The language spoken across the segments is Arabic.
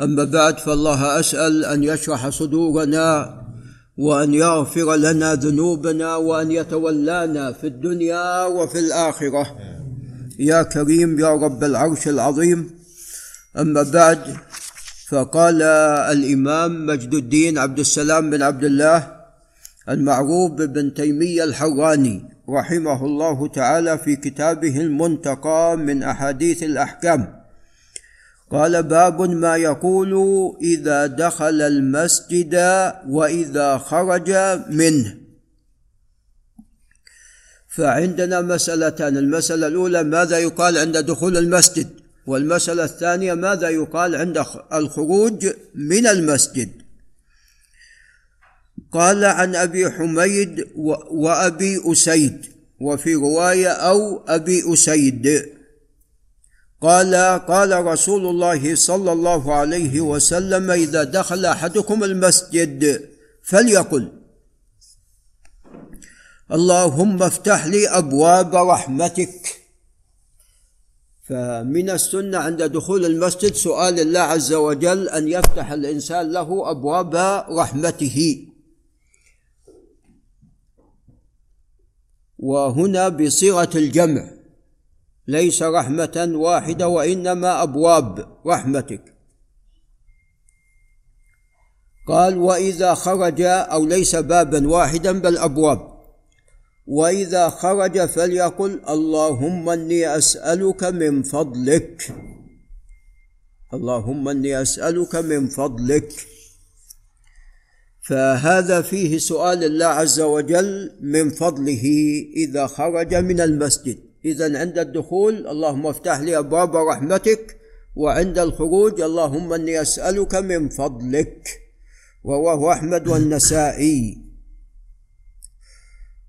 أما بعد فالله أسأل أن يشرح صدورنا وأن يغفر لنا ذنوبنا وأن يتولانا في الدنيا وفي الآخرة. يا كريم يا رب العرش العظيم. أما بعد فقال الإمام مجد الدين عبد السلام بن عبد الله المعروف بابن تيمية الحراني رحمه الله تعالى في كتابه المنتقى من أحاديث الأحكام. قال باب ما يقول إذا دخل المسجد وإذا خرج منه. فعندنا مسألتان المسألة الأولى ماذا يقال عند دخول المسجد؟ والمسألة الثانية ماذا يقال عند الخروج من المسجد؟ قال عن أبي حميد وأبي أسيد وفي رواية أو أبي أسيد. قال قال رسول الله صلى الله عليه وسلم إذا دخل أحدكم المسجد فليقل. اللهم افتح لي أبواب رحمتك. فمن السنة عند دخول المسجد سؤال الله عز وجل أن يفتح الإنسان له أبواب رحمته. وهنا بصيغة الجمع. ليس رحمة واحدة وإنما أبواب رحمتك. قال وإذا خرج أو ليس بابا واحدا بل أبواب. وإذا خرج فليقل اللهم إني أسألك من فضلك. اللهم إني أسألك من فضلك. فهذا فيه سؤال الله عز وجل من فضله إذا خرج من المسجد. إذا عند الدخول اللهم افتح لي أبواب رحمتك وعند الخروج اللهم إني أسألك من فضلك رواه أحمد والنسائي.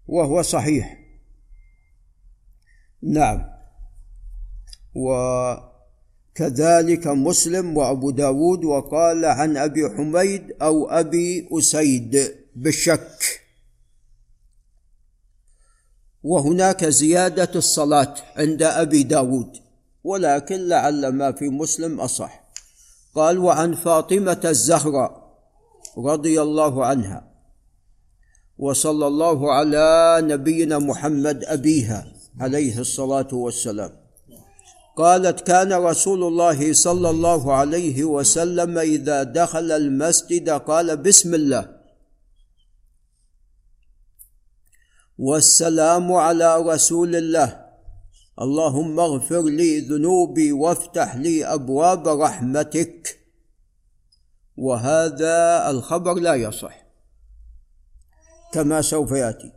وهو صحيح. نعم. وكذلك مسلم وأبو داود وقال عن أبي حميد أو أبي أسيد بالشك وهناك زيادة الصلاة عند أبي داود ولكن لعل ما في مسلم أصح. قال وعن فاطمة الزهراء رضي الله عنها وصلى الله على نبينا محمد أبيها عليه الصلاة والسلام. قالت كان رسول الله صلى الله عليه وسلم إذا دخل المسجد قال بسم الله والسلام على رسول الله. اللهم اغفر لي ذنوبي وافتح لي أبواب رحمتك. وهذا الخبر لا يصح. كما سوف يأتي.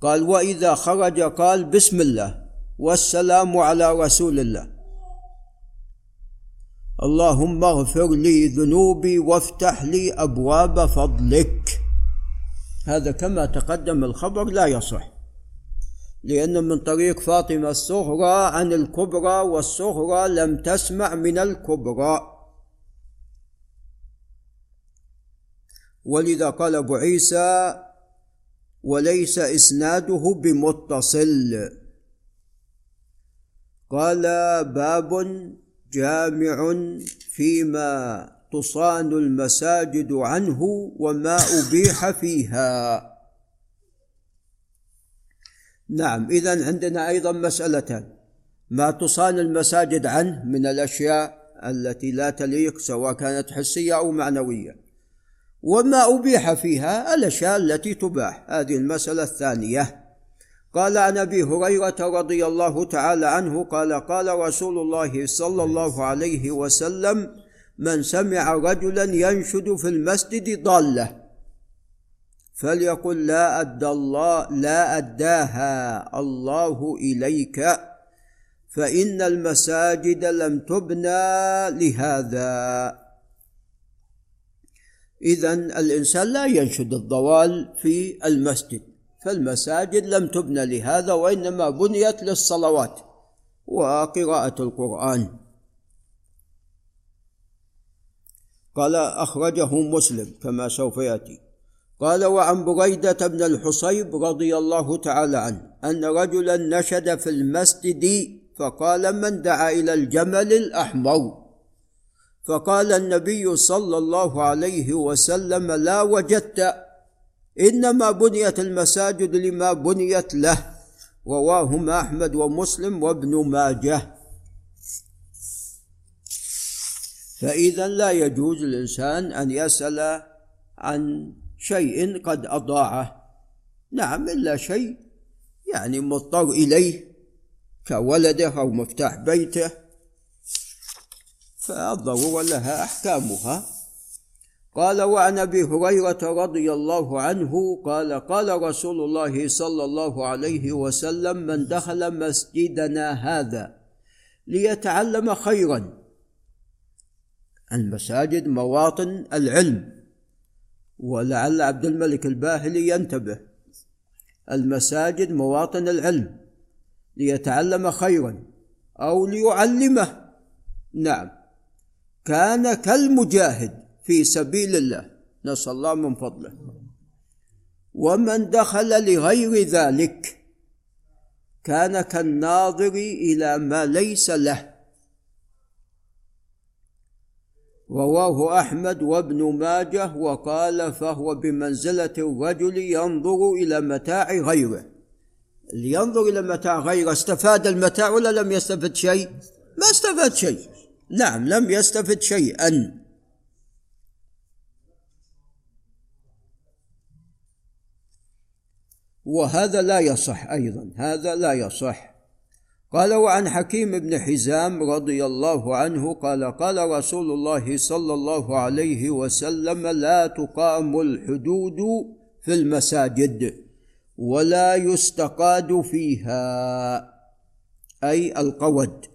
قال وإذا خرج قال بسم الله. والسلام على رسول الله. اللهم اغفر لي ذنوبي وافتح لي أبواب فضلك. هذا كما تقدم الخبر لا يصح. لأن من طريق فاطمة الصغرى عن الكبرى والصغرى لم تسمع من الكبرى. ولذا قال أبو عيسى وليس إسناده بمتصل قال باب جامع فيما تصان المساجد عنه وما أبيح فيها. نعم إذا عندنا أيضا مسألتان ما تصان المساجد عنه من الأشياء التي لا تليق سواء كانت حسية أو معنوية. وما أبيح فيها؟ الأشياء التي تباح. هذه المسألة الثانية. قال عن أبي هريرة رضي الله تعالى عنه قال قال رسول الله صلى الله عليه وسلم من سمع رجلا ينشد في المسجد ضاله فليقل لا أدى الله لا أداها الله إليك فإن المساجد لم تبنى لهذا. إذا الإنسان لا ينشد الضوال في المسجد فالمساجد لم تبنى لهذا وإنما بنيت للصلوات وقراءة القرآن. قال أخرجه مسلم كما سوف يأتي. قال وعن بريدة بن الحصيب رضي الله تعالى عنه أن رجلا نشد في المسجد فقال من دعا إلى الجمل الأحمر؟ فقال النبي صلى الله عليه وسلم لا وجدت إنما بنيت المساجد لما بنيت له. رواهما أحمد ومسلم وابن ماجه. فإذا لا يجوز للانسان أن يسأل عن شيء قد أضاعه. نعم إلا شيء يعني مضطر إليه كولده أو مفتاح بيته فالضرورة لها أحكامها. قال وعن أبي هريرة رضي الله عنه قال قال رسول الله صلى الله عليه وسلم من دخل مسجدنا هذا ليتعلم خيرا المساجد مواطن العلم. ولعل عبد الملك الباهلي ينتبه. المساجد مواطن العلم. ليتعلم خيرا أو ليعلمه. نعم. كان كالمجاهد في سبيل الله. نسأل الله من فضله. ومن دخل لغير ذلك كان كالناظر إلى ما ليس له. رواه احمد وابن ماجه وقال فهو بمنزله الرجل ينظر إلى متاع غيره. اللي ينظر إلى متاع غيره؟ استفاد المتاع ولا لم يستفد شيء؟ ما استفاد شيء. نعم لم يستفد شيئا. وهذا لا يصح أيضا هذا لا يصح. قال وعن حكيم بن حزام رضي الله عنه قال قال رسول الله صلى الله عليه وسلم لا تقام الحدود في المساجد ولا يستقاد فيها أي القود.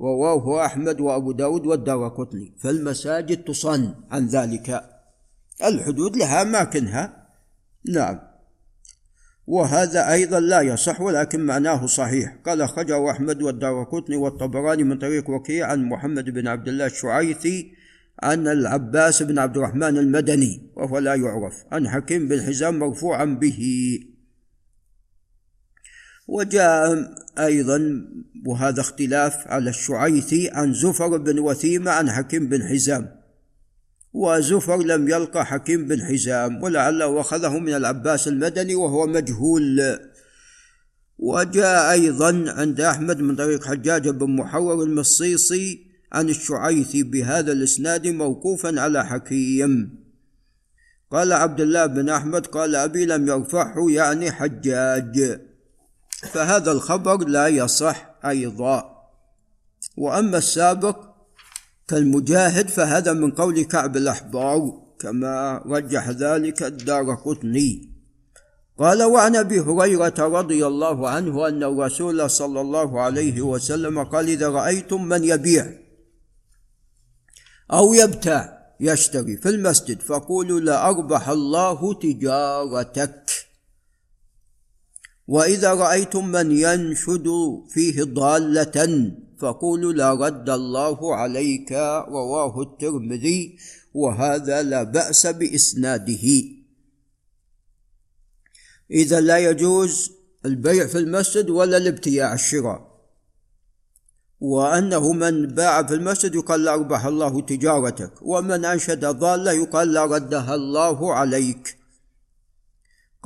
رواه أحمد وأبو داود والدار قطني فالمساجد تصن عن ذلك. الحدود لها اماكنها نعم. وهذا أيضا لا يصح ولكن معناه صحيح. قال أخرجه أحمد والدارقطني والطبراني من طريق وكيع عن محمد بن عبد الله الشعيثي عن العباس بن عبد الرحمن المدني وهو لا يعرف عن حكيم بن حزام مرفوعا به. وجاء أيضا وهذا اختلاف على الشعيثي عن زفر بن وثيمة عن حكيم بن حزام. وزفر لم يلقى حكيم بن حزام ولعله أخذه من العباس المدني وهو مجهول. وجاء أيضا عند أحمد من طريق حجاج بن محور المصيصي عن الشعيثي بهذا الإسناد موقوفا على حكيم. قال عبد الله بن أحمد قال أبي لم يرفعه يعني حجاج. فهذا الخبر لا يصح أيضا. وأما السابق كالمجاهد فهذا من قول كعب الأحبار كما رجح ذلك الدار قطني. قال وعن أبي هريرة رضي الله عنه أن الرسول صلى الله عليه وسلم قال إذا رأيتم من يبيع أو يبتاع يشتري في المسجد فقولوا لا أربح الله تجارتك. واذا رايتم من ينشد فيه ضاله فقولوا لا رد الله عليك رواه الترمذي وهذا لا باس باسناده. اذا لا يجوز البيع في المسجد ولا الابتياع الشراء وانه من باع في المسجد يقال لا اربح الله تجارتك. ومن انشد ضاله يقال لا ردها الله عليك.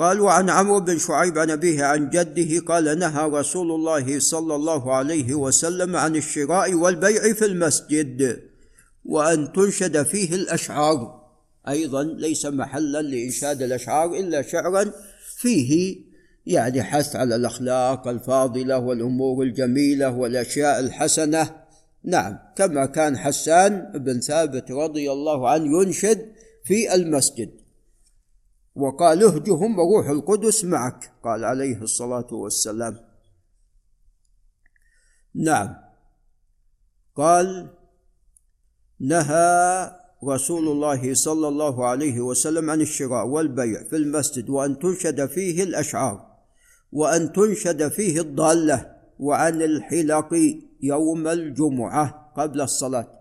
قال وعن عمرو بن شعيب عن أبيه عن جده قال نهى رسول الله صلى الله عليه وسلم عن الشراء والبيع في المسجد وأن تنشد فيه الأشعار. أيضا ليس محلا لإنشاد الأشعار إلا شعرا فيه يعني حث على الأخلاق الفاضلة والأمور الجميلة والأشياء الحسنة. نعم كما كان حسان بن ثابت رضي الله عنه ينشد في المسجد. وقال اهجهم وروح القدس معك قال عليه الصلاة والسلام. نعم. قال نهى رسول الله صلى الله عليه وسلم عن الشراء والبيع في المسجد وأن تنشد فيه الأشعار وأن تنشد فيه الضالة وعن الحلق يوم الجمعة قبل الصلاة.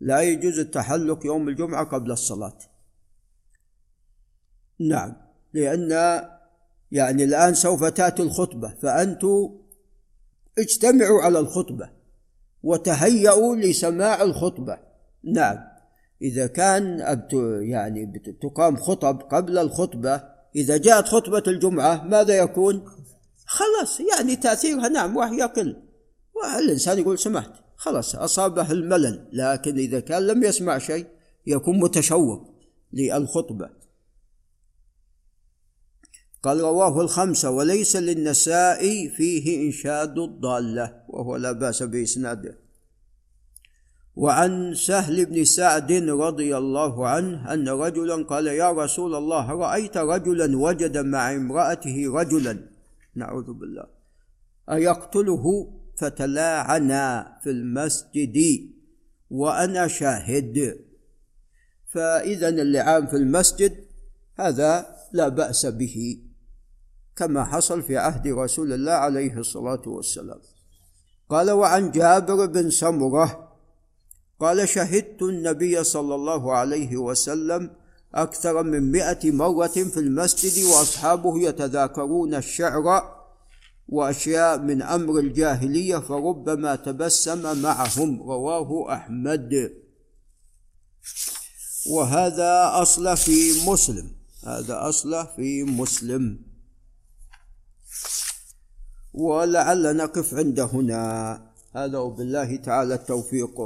لا يجوز التحلق يوم الجمعة قبل الصلاة. نعم. لأن يعني الآن سوف تأتي الخطبة فأنتم اجتمعوا على الخطبة وتهيأوا لسماع الخطبة. نعم. إذا كان يعني تقام خطب قبل الخطبة إذا جاءت خطبة الجمعة ماذا يكون؟ خلاص يعني تأثيرها نعم وهي يقل. والإنسان يقول سمعت. خلاص أصابه الملل لكن إذا كان لم يسمع شيء يكون متشوق للخطبة. قال رواه الخمسة وليس للنساء فيه إنشاد الضالة وهو لا بأس بإسناده وعن سهل بن سعد رضي الله عنه أن رجلا قال يا رسول الله رأيت رجلا وجد مع امرأته رجلا. نعوذ بالله. أيقتله؟ فتلاعنا في المسجد وأنا شاهد. فإذا اللعان في المسجد هذا لا بأس به. كما حصل في عهد رسول الله عليه الصلاة والسلام. قال وعن جابر بن سمرة قال شهدت النبي صلى الله عليه وسلم أكثر من مئة مرة في المسجد وأصحابه يتذاكرون الشعر وأشياء من أمر الجاهلية فربما تبسم معهم. رواه أحمد. وهذا أصل في مسلم. هذا أصل في مسلم. ولعل نقف عند هنا. هذا وبالله تعالى التوفيق.